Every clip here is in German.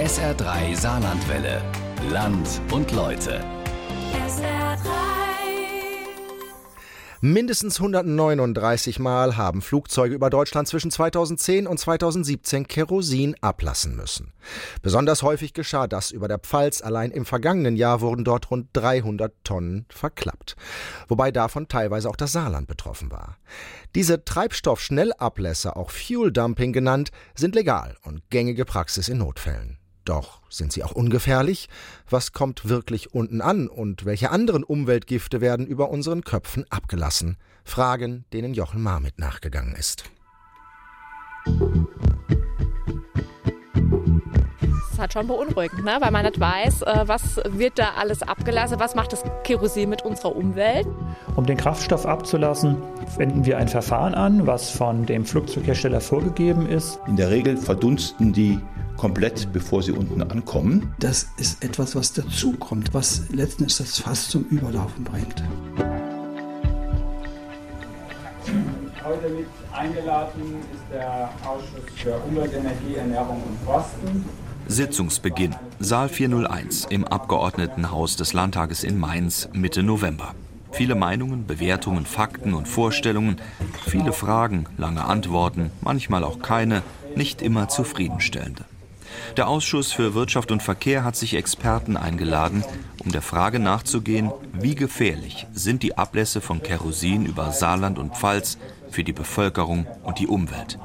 SR3 Saarlandwelle. Land und Leute. Mindestens 139 Mal haben Flugzeuge über Deutschland zwischen 2010 und 2017 Kerosin ablassen müssen. Besonders häufig geschah das über der Pfalz. Allein im vergangenen Jahr wurden dort rund 300 Tonnen verklappt. Wobei davon teilweise auch das Saarland betroffen war. Diese Treibstoffschnellablässe, auch Fuel Dumping genannt, sind legal und gängige Praxis in Notfällen. Doch sind sie auch ungefährlich? Was kommt wirklich unten an und welche anderen Umweltgifte werden über unseren Köpfen abgelassen? Fragen, denen Jochen Marmit nachgegangen ist. Das ist halt schon beunruhigend, ne? weil man nicht weiß, äh, was wird da alles abgelassen, was macht das Kerosin mit unserer Umwelt. Um den Kraftstoff abzulassen, wenden wir ein Verfahren an, was von dem Flugzeughersteller vorgegeben ist. In der Regel verdunsten die komplett, bevor sie unten ankommen. Das ist etwas, was dazukommt, was letztendlich das Fass zum Überlaufen bringt. Heute mit eingeladen ist der Ausschuss für Umwelt, Energie, Ernährung und Forsten. Sitzungsbeginn, Saal 401 im Abgeordnetenhaus des Landtages in Mainz Mitte November. Viele Meinungen, Bewertungen, Fakten und Vorstellungen, viele Fragen, lange Antworten, manchmal auch keine, nicht immer zufriedenstellende. Der Ausschuss für Wirtschaft und Verkehr hat sich Experten eingeladen, um der Frage nachzugehen, wie gefährlich sind die Ablässe von Kerosin über Saarland und Pfalz für die Bevölkerung und die Umwelt.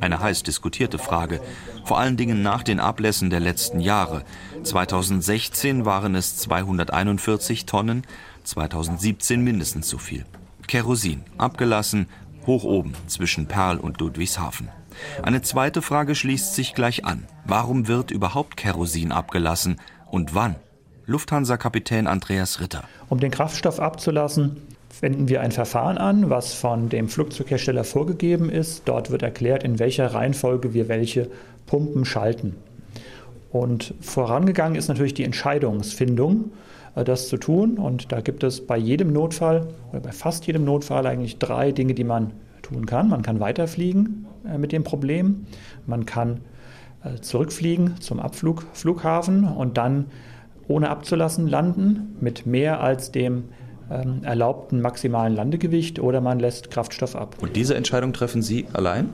Eine heiß diskutierte Frage, vor allen Dingen nach den Ablässen der letzten Jahre. 2016 waren es 241 Tonnen, 2017 mindestens so viel. Kerosin, abgelassen, hoch oben zwischen Perl und Ludwigshafen. Eine zweite Frage schließt sich gleich an. Warum wird überhaupt Kerosin abgelassen und wann? Lufthansa-Kapitän Andreas Ritter. Um den Kraftstoff abzulassen, wenden wir ein Verfahren an, was von dem Flugzeughersteller vorgegeben ist. Dort wird erklärt, in welcher Reihenfolge wir welche Pumpen schalten. Und vorangegangen ist natürlich die Entscheidungsfindung, äh, das zu tun. Und da gibt es bei jedem Notfall oder bei fast jedem Notfall eigentlich drei Dinge, die man tun kann. Man kann weiterfliegen äh, mit dem Problem, man kann äh, zurückfliegen zum Abflugflughafen und dann ohne abzulassen landen mit mehr als dem ähm, erlaubten maximalen Landegewicht oder man lässt Kraftstoff ab. Und diese Entscheidung treffen Sie allein?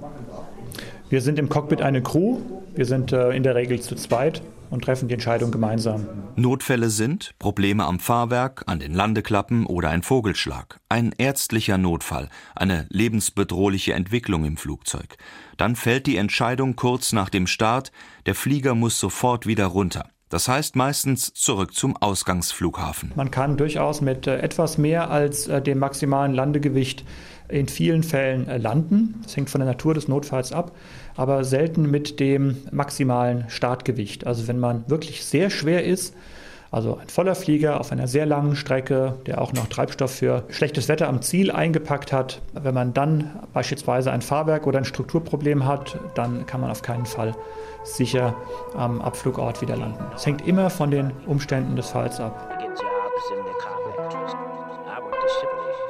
Wir sind im Cockpit eine Crew. Wir sind äh, in der Regel zu zweit und treffen die Entscheidung gemeinsam. Notfälle sind Probleme am Fahrwerk, an den Landeklappen oder ein Vogelschlag, ein ärztlicher Notfall, eine lebensbedrohliche Entwicklung im Flugzeug. Dann fällt die Entscheidung kurz nach dem Start, der Flieger muss sofort wieder runter. Das heißt meistens zurück zum Ausgangsflughafen. Man kann durchaus mit äh, etwas mehr als äh, dem maximalen Landegewicht in vielen Fällen äh, landen. Das hängt von der Natur des Notfalls ab, aber selten mit dem maximalen Startgewicht. Also wenn man wirklich sehr schwer ist, also ein voller Flieger auf einer sehr langen Strecke, der auch noch Treibstoff für schlechtes Wetter am Ziel eingepackt hat. Wenn man dann beispielsweise ein Fahrwerk oder ein Strukturproblem hat, dann kann man auf keinen Fall sicher am Abflugort wieder landen. Es hängt immer von den Umständen des Falls ab.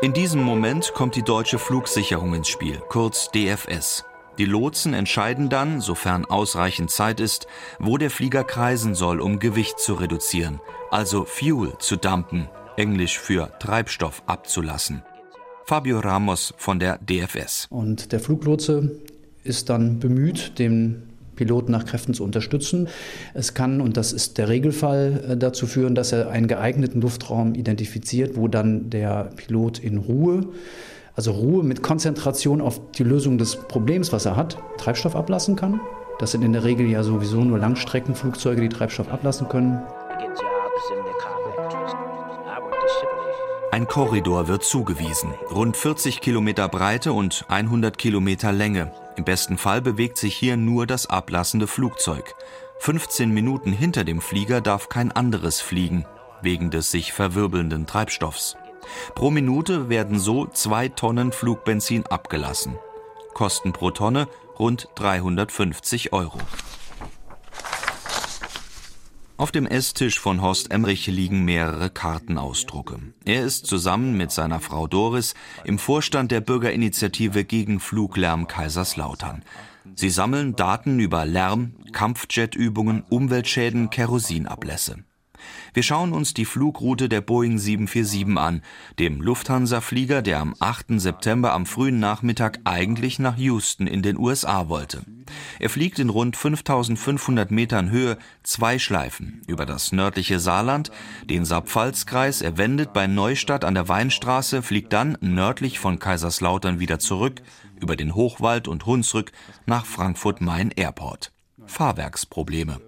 In diesem Moment kommt die deutsche Flugsicherung ins Spiel, kurz DFS. Die Lotsen entscheiden dann, sofern ausreichend Zeit ist, wo der Flieger kreisen soll, um Gewicht zu reduzieren, also Fuel zu dumpen, englisch für Treibstoff abzulassen. Fabio Ramos von der DFS. Und der Fluglotse ist dann bemüht, den Piloten nach Kräften zu unterstützen. Es kann, und das ist der Regelfall, äh, dazu führen, dass er einen geeigneten Luftraum identifiziert, wo dann der Pilot in Ruhe, also Ruhe mit Konzentration auf die Lösung des Problems, was er hat, Treibstoff ablassen kann. Das sind in der Regel ja sowieso nur Langstreckenflugzeuge, die Treibstoff ablassen können. Ein Korridor wird zugewiesen, rund 40 Kilometer Breite und 100 Kilometer Länge. Im besten Fall bewegt sich hier nur das ablassende Flugzeug. 15 Minuten hinter dem Flieger darf kein anderes fliegen, wegen des sich verwirbelnden Treibstoffs. Pro Minute werden so zwei Tonnen Flugbenzin abgelassen. Kosten pro Tonne rund 350 Euro. Auf dem Esstisch von Horst Emrich liegen mehrere Kartenausdrucke. Er ist zusammen mit seiner Frau Doris im Vorstand der Bürgerinitiative gegen Fluglärm Kaiserslautern. Sie sammeln Daten über Lärm, Kampfjetübungen, Umweltschäden, Kerosinablässe. Wir schauen uns die Flugroute der Boeing 747 an, dem Lufthansa-Flieger, der am 8. September am frühen Nachmittag eigentlich nach Houston in den USA wollte. Er fliegt in rund 5500 Metern Höhe zwei Schleifen über das nördliche Saarland, den Saarpfalzkreis, er wendet bei Neustadt an der Weinstraße, fliegt dann nördlich von Kaiserslautern wieder zurück, über den Hochwald und Hunsrück nach Frankfurt-Main Airport. Fahrwerksprobleme.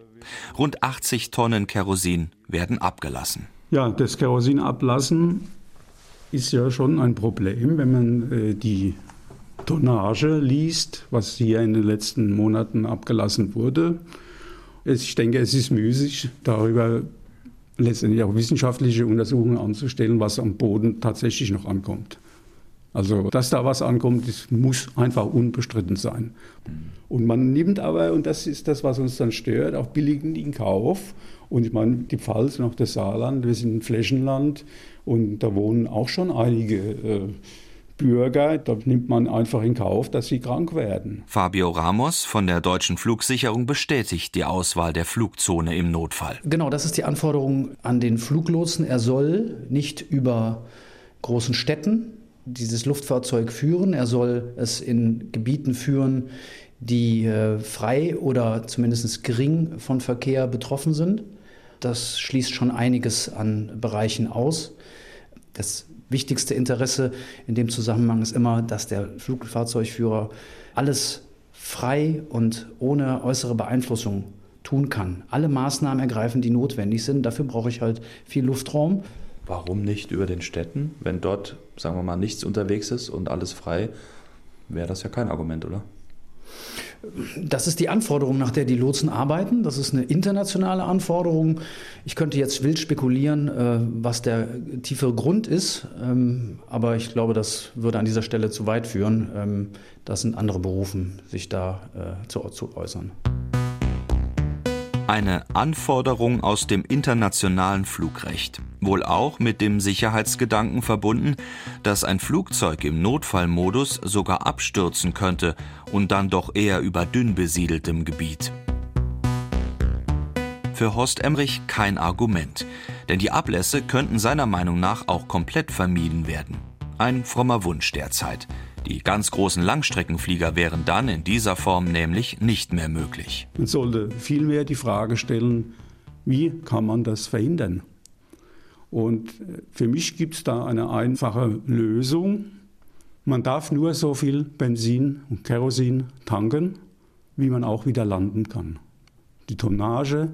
Rund 80 Tonnen Kerosin werden abgelassen. Ja, das Kerosin ablassen ist ja schon ein Problem, wenn man äh, die Tonnage liest, was hier in den letzten Monaten abgelassen wurde. Ich denke, es ist müßig, darüber letztendlich auch wissenschaftliche Untersuchungen anzustellen, was am Boden tatsächlich noch ankommt. Also, dass da was ankommt, das muss einfach unbestritten sein. Und man nimmt aber, und das ist das, was uns dann stört, auch billigend in Kauf. Und ich meine, die Pfalz und auch das Saarland, wir sind ein Flächenland und da wohnen auch schon einige äh, Bürger. Da nimmt man einfach in Kauf, dass sie krank werden. Fabio Ramos von der Deutschen Flugsicherung bestätigt die Auswahl der Flugzone im Notfall. Genau, das ist die Anforderung an den Fluglotsen. Er soll nicht über großen Städten dieses Luftfahrzeug führen. Er soll es in Gebieten führen, die äh, frei oder zumindest gering von Verkehr betroffen sind. Das schließt schon einiges an Bereichen aus. Das wichtigste Interesse in dem Zusammenhang ist immer, dass der Flugfahrzeugführer alles frei und ohne äußere Beeinflussung tun kann. Alle Maßnahmen ergreifen, die notwendig sind. Dafür brauche ich halt viel Luftraum. Warum nicht über den Städten? Wenn dort, sagen wir mal, nichts unterwegs ist und alles frei, wäre das ja kein Argument, oder? Das ist die Anforderung, nach der die Lotsen arbeiten. Das ist eine internationale Anforderung. Ich könnte jetzt wild spekulieren, äh, was der tiefere Grund ist, ähm, aber ich glaube, das würde an dieser Stelle zu weit führen. Ähm, das sind andere Berufen, sich da äh, zu, zu äußern. Eine Anforderung aus dem internationalen Flugrecht. Wohl auch mit dem Sicherheitsgedanken verbunden, dass ein Flugzeug im Notfallmodus sogar abstürzen könnte und dann doch eher über dünn besiedeltem Gebiet. Für Horst Emrich kein Argument, denn die Ablässe könnten seiner Meinung nach auch komplett vermieden werden. Ein frommer Wunsch derzeit. Die ganz großen Langstreckenflieger wären dann in dieser Form nämlich nicht mehr möglich. Man sollte vielmehr die Frage stellen, wie kann man das verhindern? Und für mich gibt es da eine einfache Lösung. Man darf nur so viel Benzin und Kerosin tanken, wie man auch wieder landen kann. Die Tonnage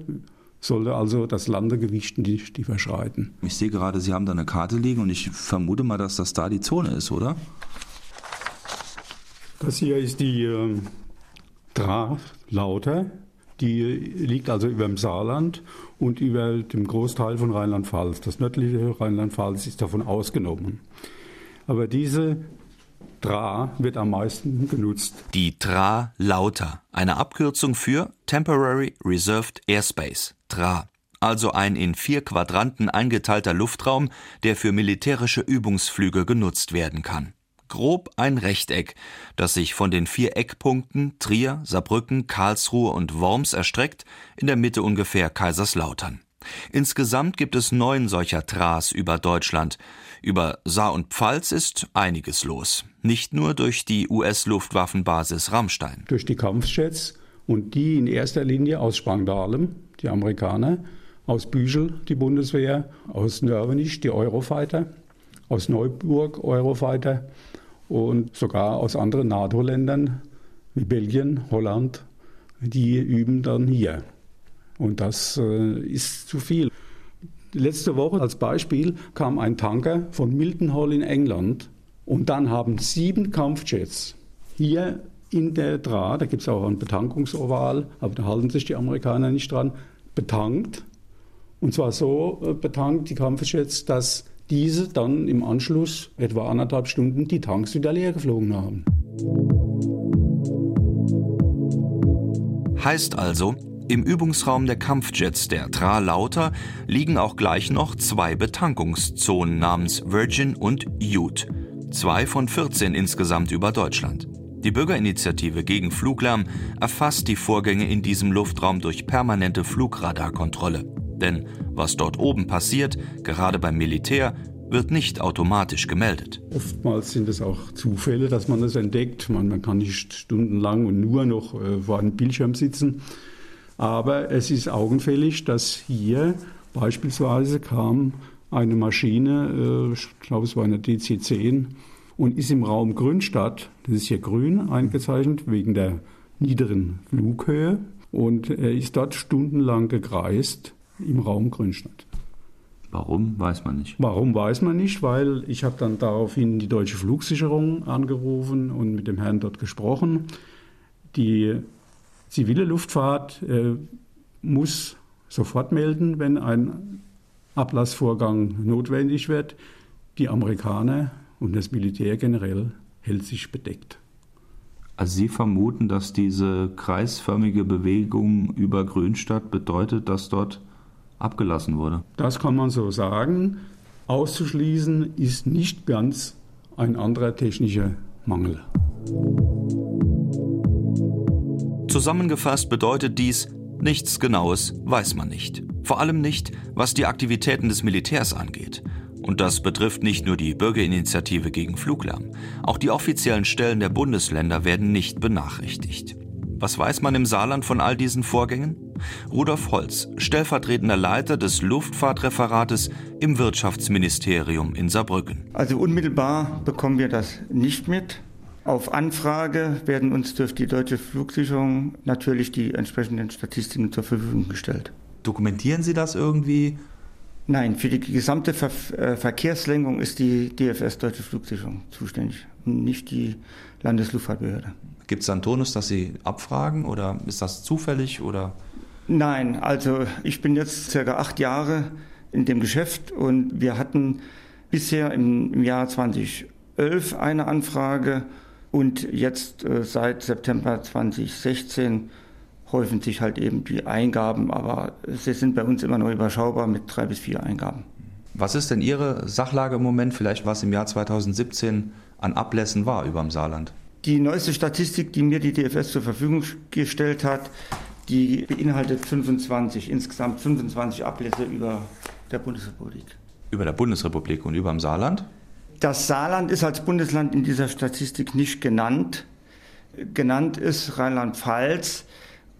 sollte also das Landegewicht nicht überschreiten. Ich sehe gerade, Sie haben da eine Karte liegen und ich vermute mal, dass das da die Zone ist, oder? Das hier ist die äh, Dralauter. Die liegt also über dem Saarland und über dem Großteil von Rheinland-Pfalz. Das nördliche Rheinland-Pfalz ist davon ausgenommen. Aber diese TRA wird am meisten genutzt. Die TRA Lauter, eine Abkürzung für Temporary Reserved Airspace, TRA. Also ein in vier Quadranten eingeteilter Luftraum, der für militärische Übungsflüge genutzt werden kann grob ein Rechteck, das sich von den vier Eckpunkten Trier, Saarbrücken, Karlsruhe und Worms erstreckt, in der Mitte ungefähr Kaiserslautern. Insgesamt gibt es neun solcher Tras über Deutschland. Über Saar und Pfalz ist einiges los. Nicht nur durch die US-Luftwaffenbasis Rammstein. Durch die Kampfjets und die in erster Linie aus Spangdahlem, die Amerikaner, aus Büchel, die Bundeswehr, aus Nörvenich, die Eurofighter, aus Neuburg, Eurofighter und sogar aus anderen NATO-Ländern wie Belgien, Holland, die üben dann hier. Und das äh, ist zu viel. Letzte Woche als Beispiel kam ein Tanker von Milton in England und dann haben sieben Kampfjets hier in der Draht, da gibt es auch ein Betankungsoval, aber da halten sich die Amerikaner nicht dran, betankt. Und zwar so äh, betankt die Kampfjets, dass diese dann im Anschluss etwa anderthalb Stunden die Tanks wieder leer geflogen haben. Heißt also, im Übungsraum der Kampfjets der Tra Lauter liegen auch gleich noch zwei Betankungszonen namens Virgin und Ute. Zwei von 14 insgesamt über Deutschland. Die Bürgerinitiative gegen Fluglärm erfasst die Vorgänge in diesem Luftraum durch permanente Flugradarkontrolle. Denn was dort oben passiert, gerade beim Militär, wird nicht automatisch gemeldet. Oftmals sind es auch Zufälle, dass man das entdeckt. Man, man kann nicht stundenlang und nur noch äh, vor einem Bildschirm sitzen. Aber es ist augenfällig, dass hier beispielsweise kam eine Maschine, äh, ich glaube es war eine DC-10, und ist im Raum Grünstadt, das ist hier grün eingezeichnet, wegen der niederen Flughöhe. Und er ist dort stundenlang gekreist im Raum Grünstadt. Warum, weiß man nicht. Warum, weiß man nicht, weil ich habe dann daraufhin die deutsche Flugsicherung angerufen und mit dem Herrn dort gesprochen. Die zivile Luftfahrt äh, muss sofort melden, wenn ein Ablassvorgang notwendig wird. Die Amerikaner und das Militär generell hält sich bedeckt. Also Sie vermuten, dass diese kreisförmige Bewegung über Grünstadt bedeutet, dass dort abgelassen wurde. Das kann man so sagen. Auszuschließen ist nicht ganz ein anderer technischer Mangel. Zusammengefasst bedeutet dies, nichts Genaues weiß man nicht. Vor allem nicht, was die Aktivitäten des Militärs angeht. Und das betrifft nicht nur die Bürgerinitiative gegen Fluglärm. Auch die offiziellen Stellen der Bundesländer werden nicht benachrichtigt. Was weiß man im Saarland von all diesen Vorgängen? Rudolf Holz, stellvertretender Leiter des Luftfahrtreferates im Wirtschaftsministerium in Saarbrücken. Also unmittelbar bekommen wir das nicht mit. Auf Anfrage werden uns durch die deutsche Flugsicherung natürlich die entsprechenden Statistiken zur Verfügung gestellt. Dokumentieren Sie das irgendwie? Nein, für die gesamte Ver äh, Verkehrslenkung ist die DFS Deutsche Flugsicherung zuständig, nicht die Landesluftfahrtbehörde. Gibt es einen Tonus, dass Sie abfragen oder ist das zufällig oder? Nein, also ich bin jetzt circa acht Jahre in dem Geschäft und wir hatten bisher im, im Jahr 2011 eine Anfrage und jetzt äh, seit September 2016 häufen sich halt eben die Eingaben, aber sie sind bei uns immer noch überschaubar mit drei bis vier Eingaben. Was ist denn Ihre Sachlage im Moment, vielleicht was im Jahr 2017 an Ablässen war über dem Saarland? Die neueste Statistik, die mir die DFS zur Verfügung gestellt hat, die beinhaltet 25, insgesamt 25 Ablässe über der Bundesrepublik. Über der Bundesrepublik und über dem Saarland? Das Saarland ist als Bundesland in dieser Statistik nicht genannt. Genannt ist Rheinland-Pfalz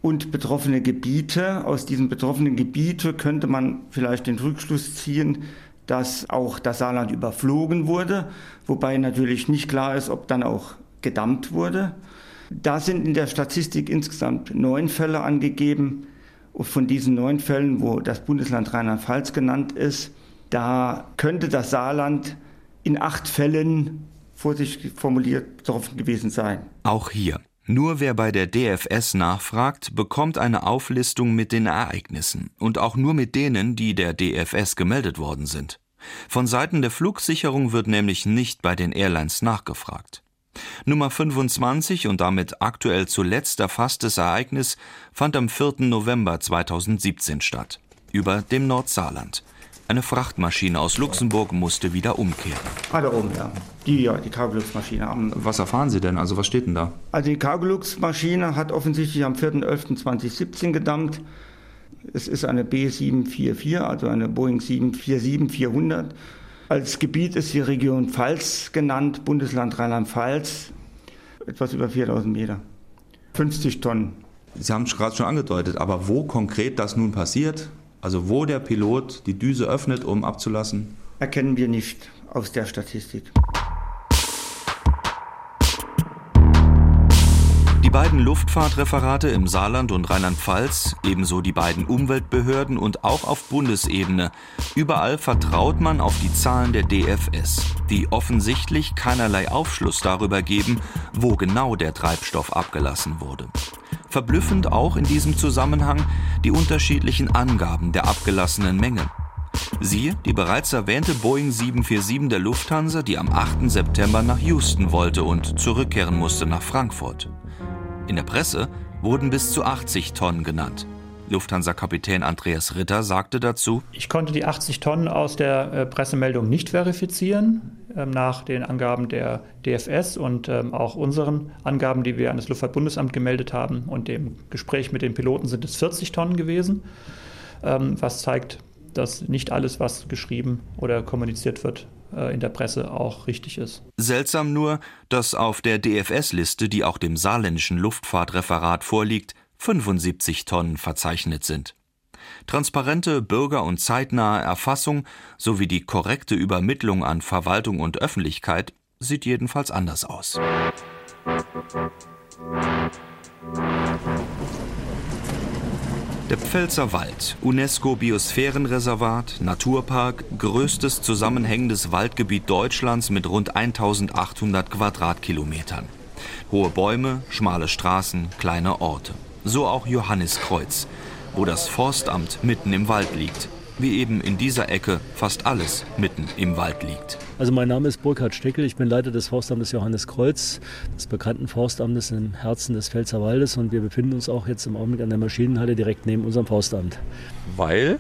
und betroffene Gebiete. Aus diesen betroffenen Gebieten könnte man vielleicht den Rückschluss ziehen, dass auch das Saarland überflogen wurde, wobei natürlich nicht klar ist, ob dann auch gedammt wurde. Da sind in der Statistik insgesamt neun Fälle angegeben. Und von diesen neun Fällen, wo das Bundesland Rheinland-Pfalz genannt ist, da könnte das Saarland in acht Fällen vorsichtig formuliert betroffen gewesen sein. Auch hier. Nur wer bei der DFS nachfragt, bekommt eine Auflistung mit den Ereignissen und auch nur mit denen, die der DFS gemeldet worden sind. Von Seiten der Flugsicherung wird nämlich nicht bei den Airlines nachgefragt. Nummer 25 und damit aktuell zuletzt erfasstes Ereignis fand am 4. November 2017 statt. Über dem Nordsaarland. Eine Frachtmaschine aus Luxemburg musste wieder umkehren. Ah, da oben, ja. Die, ja, die Cargolux-Maschine. Was erfahren Sie denn? Also was steht denn da? Also die Cargolux-Maschine hat offensichtlich am 4.11.2017 gedammt. Es ist eine B744, also eine Boeing 747-400. Als Gebiet ist die Region Pfalz genannt, Bundesland Rheinland-Pfalz, etwas über 4000 Meter. 50 Tonnen. Sie haben es gerade schon angedeutet, aber wo konkret das nun passiert, also wo der Pilot die Düse öffnet, um abzulassen? Erkennen wir nicht aus der Statistik. Beiden Luftfahrtreferate im Saarland und Rheinland-Pfalz, ebenso die beiden Umweltbehörden und auch auf Bundesebene. Überall vertraut man auf die Zahlen der DFS, die offensichtlich keinerlei Aufschluss darüber geben, wo genau der Treibstoff abgelassen wurde. Verblüffend auch in diesem Zusammenhang die unterschiedlichen Angaben der abgelassenen Menge. Siehe die bereits erwähnte Boeing 747 der Lufthansa, die am 8. September nach Houston wollte und zurückkehren musste nach Frankfurt. In der Presse wurden bis zu 80 Tonnen genannt. Lufthansa-Kapitän Andreas Ritter sagte dazu: Ich konnte die 80 Tonnen aus der äh, Pressemeldung nicht verifizieren. ähm, nach den Angaben der DFS und ähm, auch unseren Angaben, die wir an das Luftfahrtbundesamt gemeldet haben und dem Gespräch mit den Piloten sind es 40 Tonnen gewesen, ähm, was zeigt, dass nicht alles, was geschrieben oder kommuniziert wird, in der Presse auch richtig ist. Seltsam nur, dass auf der DFS-Liste, die auch dem saarländischen Luftfahrtreferat vorliegt, 75 Tonnen verzeichnet sind. Transparente, bürger- und zeitnahe Erfassung sowie die korrekte Übermittlung an Verwaltung und Öffentlichkeit sieht jedenfalls anders aus. Der Pfälzer Wald, UNESCO-Biosphärenreservat, Naturpark, größtes zusammenhängendes Waldgebiet Deutschlands mit rund 1800 Quadratkilometern. Hohe Bäume, schmale Straßen, kleine Orte. So auch Johanniskreuz, wo das Forstamt mitten im Wald liegt. Wie eben in dieser Ecke fast alles mitten im Wald liegt. Also mein Name ist Burkhard Steckel, ich bin Leiter des Forstamtes Johannes Kreuz, des bekannten Forstamtes im Herzen des Pfälzerwaldes und wir befinden uns auch jetzt im Augenblick an der Maschinenhalle direkt neben unserem Forstamt. Weil?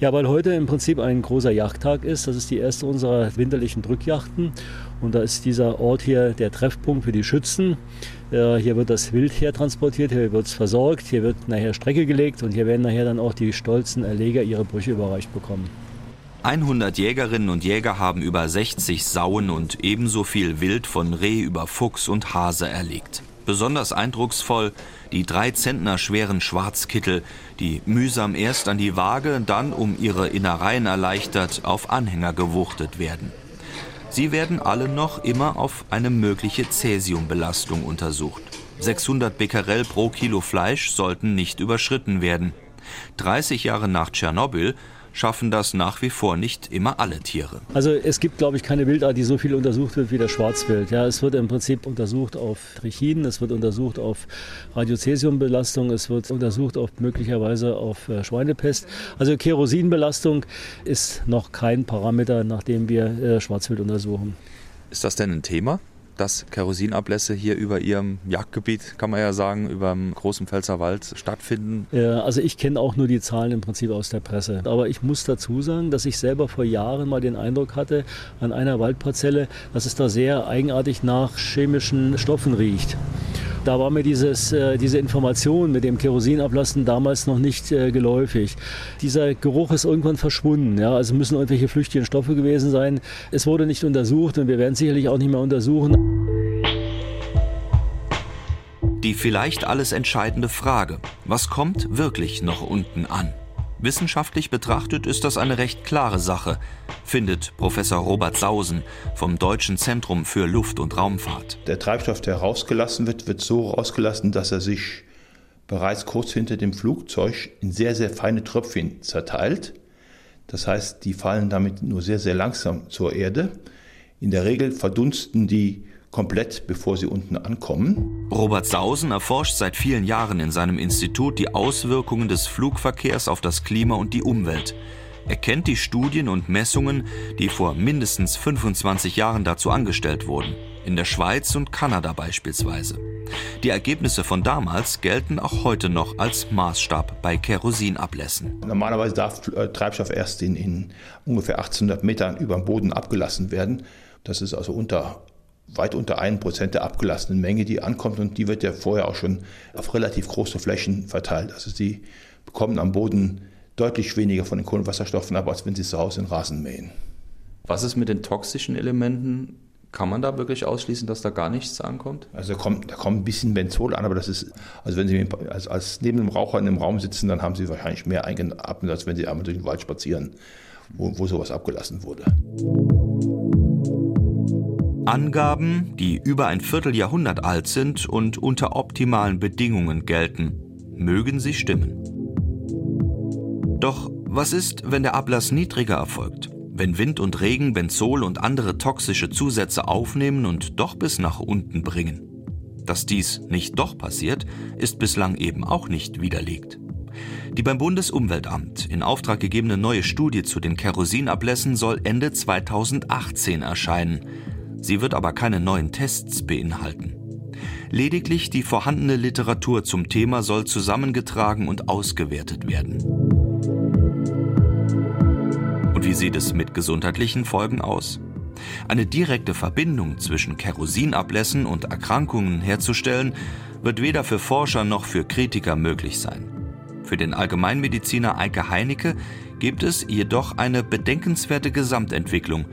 Ja, weil heute im Prinzip ein großer Jagdtag ist. Das ist die erste unserer winterlichen Drückjachten. Und da ist dieser Ort hier der Treffpunkt für die Schützen. Äh, hier wird das Wild hertransportiert, hier wird es versorgt, hier wird nachher Strecke gelegt und hier werden nachher dann auch die stolzen Erleger ihre Brüche überreicht bekommen. 100 Jägerinnen und Jäger haben über 60 Sauen und ebenso viel Wild von Reh über Fuchs und Hase erlegt. Besonders eindrucksvoll die drei Zentner schweren Schwarzkittel, die mühsam erst an die Waage, dann, um ihre Innereien erleichtert, auf Anhänger gewuchtet werden. Sie werden alle noch immer auf eine mögliche Cäsiumbelastung untersucht. 600 Becquerel pro Kilo Fleisch sollten nicht überschritten werden. 30 Jahre nach Tschernobyl schaffen das nach wie vor nicht immer alle Tiere. Also es gibt, glaube ich, keine Wildart, die so viel untersucht wird wie der Schwarzwild. Ja, es wird im Prinzip untersucht auf Trichinen, es wird untersucht auf Radiocesiumbelastung, es wird untersucht auf möglicherweise auf äh, Schweinepest. Also Kerosinbelastung ist noch kein Parameter, nach dem wir äh, Schwarzwild untersuchen. Ist das denn ein Thema? Dass Kerosinablässe hier über ihrem Jagdgebiet, kann man ja sagen, über dem großen Pfälzerwald stattfinden? Also ich kenne auch nur die Zahlen im Prinzip aus der Presse. Aber ich muss dazu sagen, dass ich selber vor Jahren mal den Eindruck hatte, an einer Waldparzelle, dass es da sehr eigenartig nach chemischen Stoffen riecht. Da war mir dieses, äh, diese Information mit dem Kerosinablassen damals noch nicht äh, geläufig. Dieser Geruch ist irgendwann verschwunden. Ja? Also müssen irgendwelche flüchtigen Stoffe gewesen sein. Es wurde nicht untersucht und wir werden sicherlich auch nicht mehr untersuchen. Die vielleicht alles entscheidende Frage, was kommt wirklich noch unten an? Wissenschaftlich betrachtet ist das eine recht klare Sache, findet Professor Robert Sausen vom Deutschen Zentrum für Luft- und Raumfahrt. Der Treibstoff, der rausgelassen wird, wird so rausgelassen, dass er sich bereits kurz hinter dem Flugzeug in sehr, sehr feine Tröpfchen zerteilt. Das heißt, die fallen damit nur sehr, sehr langsam zur Erde. In der Regel verdunsten die komplett, bevor sie unten ankommen. Robert Sausen erforscht seit vielen Jahren in seinem Institut die Auswirkungen des Flugverkehrs auf das Klima und die Umwelt. Er kennt die Studien und Messungen, die vor mindestens 25 Jahren dazu angestellt wurden. In der Schweiz und Kanada beispielsweise. Die Ergebnisse von damals gelten auch heute noch als Maßstab bei Kerosinablässen. Normalerweise darf äh, Treibstoff erst in, in ungefähr 1800 Metern über dem Boden abgelassen werden. Das ist also unter weit unter einem Prozent der abgelassenen Menge, die ankommt und die wird ja vorher auch schon auf relativ große Flächen verteilt. Also sie bekommen am Boden deutlich weniger von den Kohlenwasserstoffen ab, als wenn sie zu Hause in Rasen mähen. Was ist mit den toxischen Elementen? Kann man da wirklich ausschließen, dass da gar nichts ankommt? Also da kommt, da kommt ein bisschen Benzol an, aber das ist, also wenn Sie als, als neben dem Raucher in einem Raum sitzen, dann haben Sie wahrscheinlich mehr eingeatmet, als wenn Sie einmal durch den Wald spazieren, wo, wo sowas abgelassen wurde. Angaben, die über ein Vierteljahrhundert alt sind und unter optimalen Bedingungen gelten. Mögen sie stimmen. Doch was ist, wenn der Ablass niedriger erfolgt? Wenn Wind und Regen Benzol und andere toxische Zusätze aufnehmen und doch bis nach unten bringen? Dass dies nicht doch passiert, ist bislang eben auch nicht widerlegt. Die beim Bundesumweltamt in Auftrag gegebene neue Studie zu den Kerosinablässen soll Ende 2018 erscheinen. Sie wird aber keine neuen Tests beinhalten. Lediglich die vorhandene Literatur zum Thema soll zusammengetragen und ausgewertet werden. Und wie sieht es mit gesundheitlichen Folgen aus? Eine direkte Verbindung zwischen Kerosinablässen und Erkrankungen herzustellen, wird weder für Forscher noch für Kritiker möglich sein. Für den Allgemeinmediziner Eike Heinecke gibt es jedoch eine bedenkenswerte Gesamtentwicklung,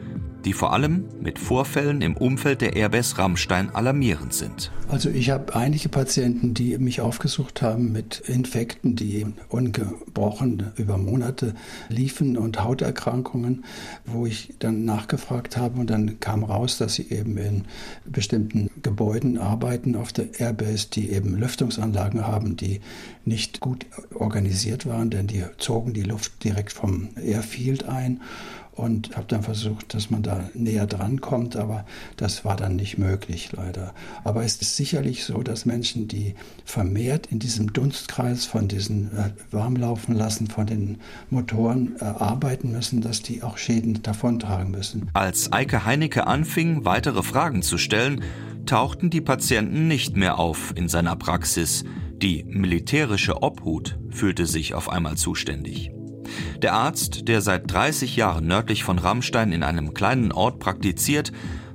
die vor allem mit Vorfällen im Umfeld der Airbus Rammstein alarmierend sind. Also ich habe einige Patienten, die mich aufgesucht haben mit Infekten, die ungebrochen über Monate liefen und Hauterkrankungen, wo ich dann nachgefragt habe und dann kam raus, dass sie eben in bestimmten Gebäuden arbeiten auf der Airbase, die eben Lüftungsanlagen haben, die nicht gut organisiert waren, denn die zogen die Luft direkt vom Airfield ein und habe dann versucht, dass man da näher dran kommt, aber das war dann nicht möglich leider. Aber es ist sicherlich so, dass Menschen, die vermehrt in diesem Dunstkreis von diesen äh, warmlaufen lassen, von den Motoren äh, arbeiten müssen, dass die auch Schäden davontragen müssen. Als Eike Heinecke anfing, weitere Fragen zu stellen, tauchten die Patienten nicht mehr auf in seiner Praxis. Die militärische Obhut fühlte sich auf einmal zuständig. Der Arzt, der seit 30 Jahren nördlich von Rammstein in einem kleinen Ort praktiziert,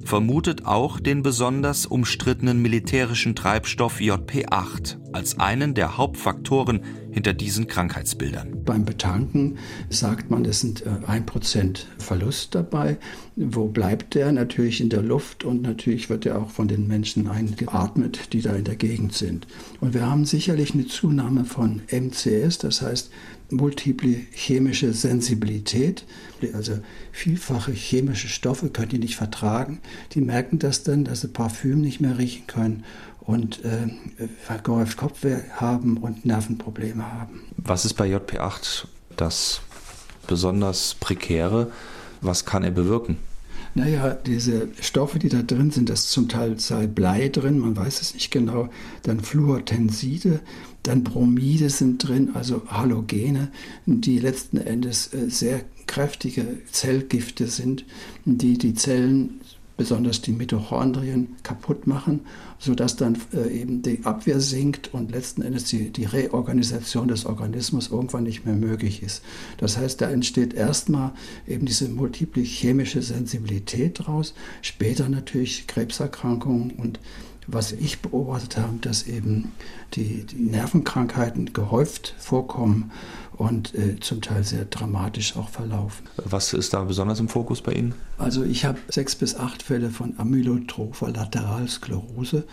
vermutet auch den besonders umstrittenen militärischen Treibstoff JP8 als einen der Hauptfaktoren hinter diesen Krankheitsbildern. Beim Betanken sagt man, es sind äh, ein Prozent Verlust dabei. Wo bleibt der? Natürlich in der Luft und natürlich wird er auch von den Menschen eingeatmet, die da in der Gegend sind. Und wir haben sicherlich eine Zunahme von MCS, das heißt multiple chemische Sensibilität, also vielfache chemische Stoffe können die nicht vertragen. Die merken das dann, dass sie Parfüm nicht mehr riechen können und äh, vergehäuft Kopfweh haben und Nervenprobleme haben. Was ist bei JP8 das besonders prekäre? Was kann er bewirken? Naja, diese Stoffe, die da drin sind, das zum Teil sei Blei drin, man weiß es nicht genau, dann Fluortenside, dann Bromide sind drin, also Halogene, die letzten Endes äh, sehr kräftige Zellgifte sind, die die Zellen besonders die Mitochondrien kaputt machen, sodass dann äh, eben die Abwehr sinkt und letzten Endes die, die Reorganisation des Organismus irgendwann nicht mehr möglich ist. Das heißt, da entsteht erstmal eben diese multiple chemische Sensibilität draus, später natürlich Krebserkrankungen und was ich beobachtet habe, dass eben die, die Nervenkrankheiten gehäuft vorkommen und äh, zum Teil sehr dramatisch auch verlaufen. Was ist da besonders im Fokus bei Ihnen? Also ich habe sechs bis acht Fälle von Amyotropher Lateralsklerose.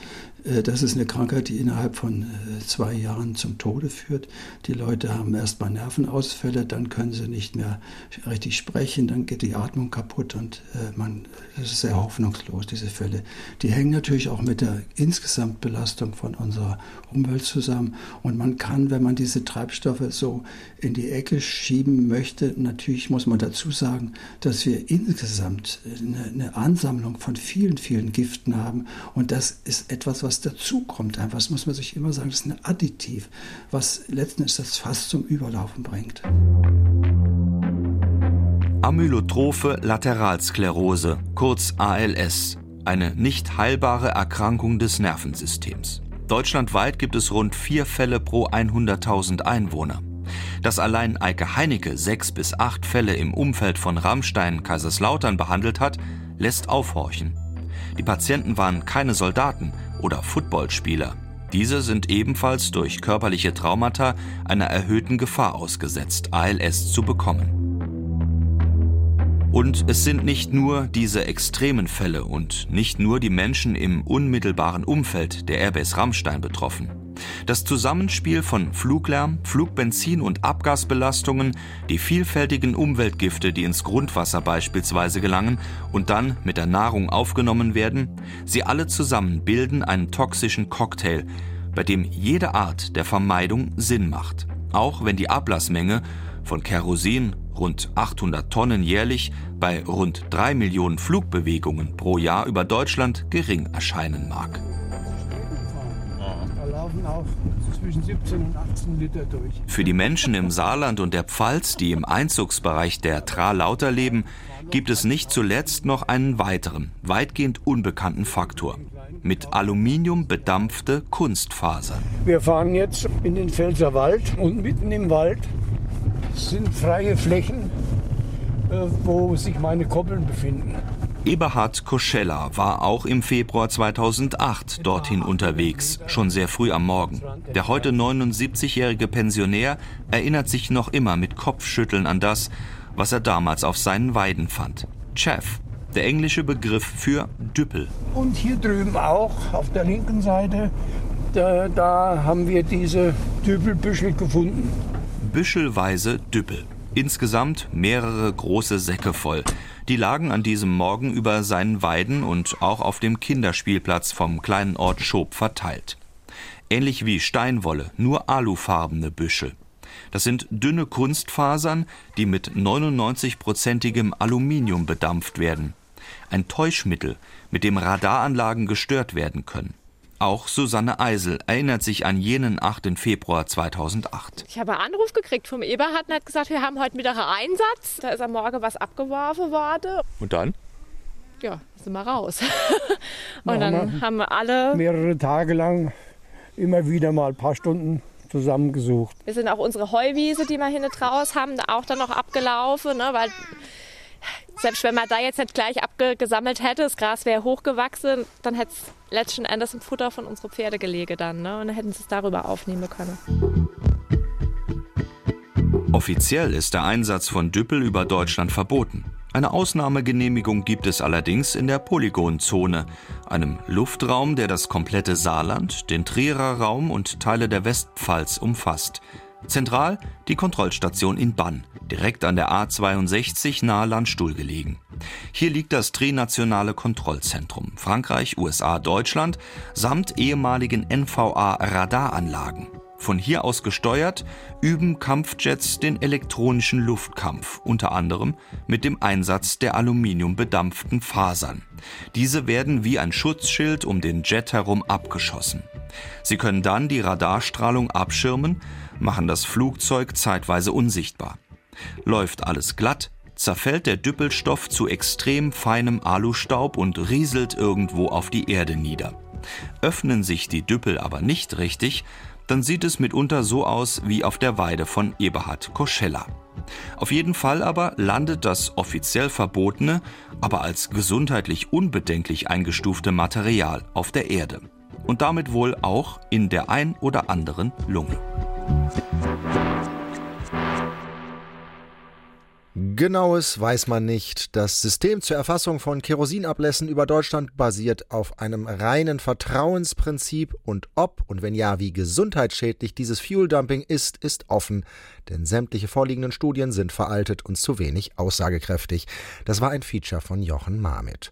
Äh, das ist eine Krankheit, die innerhalb von äh, zwei Jahren zum Tode führt. Die Leute haben erstmal Nervenausfälle, dann können sie nicht mehr richtig sprechen, dann geht die Atmung kaputt und äh, man das ist sehr hoffnungslos, diese Fälle. Die hängen natürlich auch mit der Insgesamtbelastung von unserer Umwelt zusammen. Und man kann, wenn man diese Treibstoffe so in die Ecke schieben möchte, natürlich muss man dazu sagen, dass wir insgesamt eine, eine Ansammlung von vielen, vielen Giften haben. Und das ist etwas, was dazukommt. Einfach, das muss man sich immer sagen, das ist ein Additiv, was letzten Endes das fast zum Überlaufen bringt. Amyotrophe Lateralsklerose, kurz ALS, eine nicht heilbare Erkrankung des Nervensystems. Deutschlandweit gibt es rund vier Fälle pro 100.000 Einwohner. Dass allein Eike Heinecke sechs bis acht Fälle im Umfeld von Rammstein Kaiserslautern behandelt hat, lässt aufhorchen. Die Patienten waren keine Soldaten oder Footballspieler. Diese sind ebenfalls durch körperliche Traumata einer erhöhten Gefahr ausgesetzt, ALS zu bekommen. Und es sind nicht nur diese extremen Fälle und nicht nur die Menschen im unmittelbaren Umfeld der Airbase Rammstein betroffen. Das Zusammenspiel von Fluglärm, Flugbenzin und Abgasbelastungen, die vielfältigen Umweltgifte, die ins Grundwasser beispielsweise gelangen und dann mit der Nahrung aufgenommen werden, sie alle zusammen bilden einen toxischen Cocktail, bei dem jede Art der Vermeidung Sinn macht, auch wenn die Ablassmenge von Kerosin, rund 800 Tonnen jährlich, bei rund 3 Millionen Flugbewegungen pro Jahr über Deutschland gering erscheinen mag. Da laufen auch zwischen 17 und 18 Liter durch. Für die Menschen im Saarland und der Pfalz, die im Einzugsbereich der Tralauter leben, gibt es nicht zuletzt noch einen weiteren, weitgehend unbekannten Faktor. Mit Aluminium bedampfte Kunstfasern. Wir fahren jetzt in den Pfälzerwald und mitten im Wald sind freie Flächen, äh, wo sich meine Koppeln befinden. Eberhard Koschella war auch im Februar 2008 dorthin unterwegs, schon sehr früh am Morgen. Der heute 79-jährige Pensionär erinnert sich noch immer mit Kopfschütteln an das, was er damals auf seinen Weiden fand. Chaff, der englische Begriff für Düppel. Und hier drüben auch, auf der linken Seite, da, da haben wir diese Düppelbüschel gefunden. Büschelweise Düppel. Insgesamt mehrere große Säcke voll. Die lagen an diesem Morgen über seinen Weiden und auch auf dem Kinderspielplatz vom kleinen Ort Schob verteilt. Ähnlich wie Steinwolle, nur alufarbene Büschel. Das sind dünne Kunstfasern, die mit 99-prozentigem Aluminium bedampft werden. Ein Täuschmittel, mit dem Radaranlagen gestört werden können. Auch Susanne Eisel erinnert sich an jenen 8. Februar 2008. Ich habe einen Anruf gekriegt vom Eberhard und hat gesagt, wir haben heute Mittag einen Einsatz. Da ist am Morgen was abgeworfen worden. Und dann? Ja, sind wir raus. und dann haben wir alle mehrere Tage lang immer wieder mal ein paar Stunden zusammengesucht. Wir sind auch unsere Heuwiese, die wir hier draus haben, auch dann noch abgelaufen, ne, weil selbst wenn man da jetzt nicht gleich abgesammelt hätte, das Gras wäre hochgewachsen, dann hätte es letzten Endes im Futter von unseren Pferde gelegen dann. Ne? Und dann hätten sie es darüber aufnehmen können. Offiziell ist der Einsatz von Düppel über Deutschland verboten. Eine Ausnahmegenehmigung gibt es allerdings in der Polygonzone, einem Luftraum, der das komplette Saarland, den Trierer Raum und Teile der Westpfalz umfasst. Zentral die Kontrollstation in Bann, direkt an der A62 nahe Landstuhl gelegen. Hier liegt das Trinationale Kontrollzentrum Frankreich, USA, Deutschland samt ehemaligen NVA-Radaranlagen. Von hier aus gesteuert üben Kampfjets den elektronischen Luftkampf, unter anderem mit dem Einsatz der aluminiumbedampften Fasern. Diese werden wie ein Schutzschild um den Jet herum abgeschossen. Sie können dann die Radarstrahlung abschirmen, machen das Flugzeug zeitweise unsichtbar. Läuft alles glatt, zerfällt der Düppelstoff zu extrem feinem Alustaub und rieselt irgendwo auf die Erde nieder. Öffnen sich die Düppel aber nicht richtig, dann sieht es mitunter so aus wie auf der Weide von Eberhard Koschella. Auf jeden Fall aber landet das offiziell verbotene, aber als gesundheitlich unbedenklich eingestufte Material auf der Erde. Und damit wohl auch in der ein oder anderen Lunge. Genaues weiß man nicht. Das System zur Erfassung von Kerosinablässen über Deutschland basiert auf einem reinen Vertrauensprinzip und ob und wenn ja, wie gesundheitsschädlich dieses Fuel-Dumping ist, ist offen, denn sämtliche vorliegenden Studien sind veraltet und zu wenig aussagekräftig. Das war ein Feature von Jochen Marmit.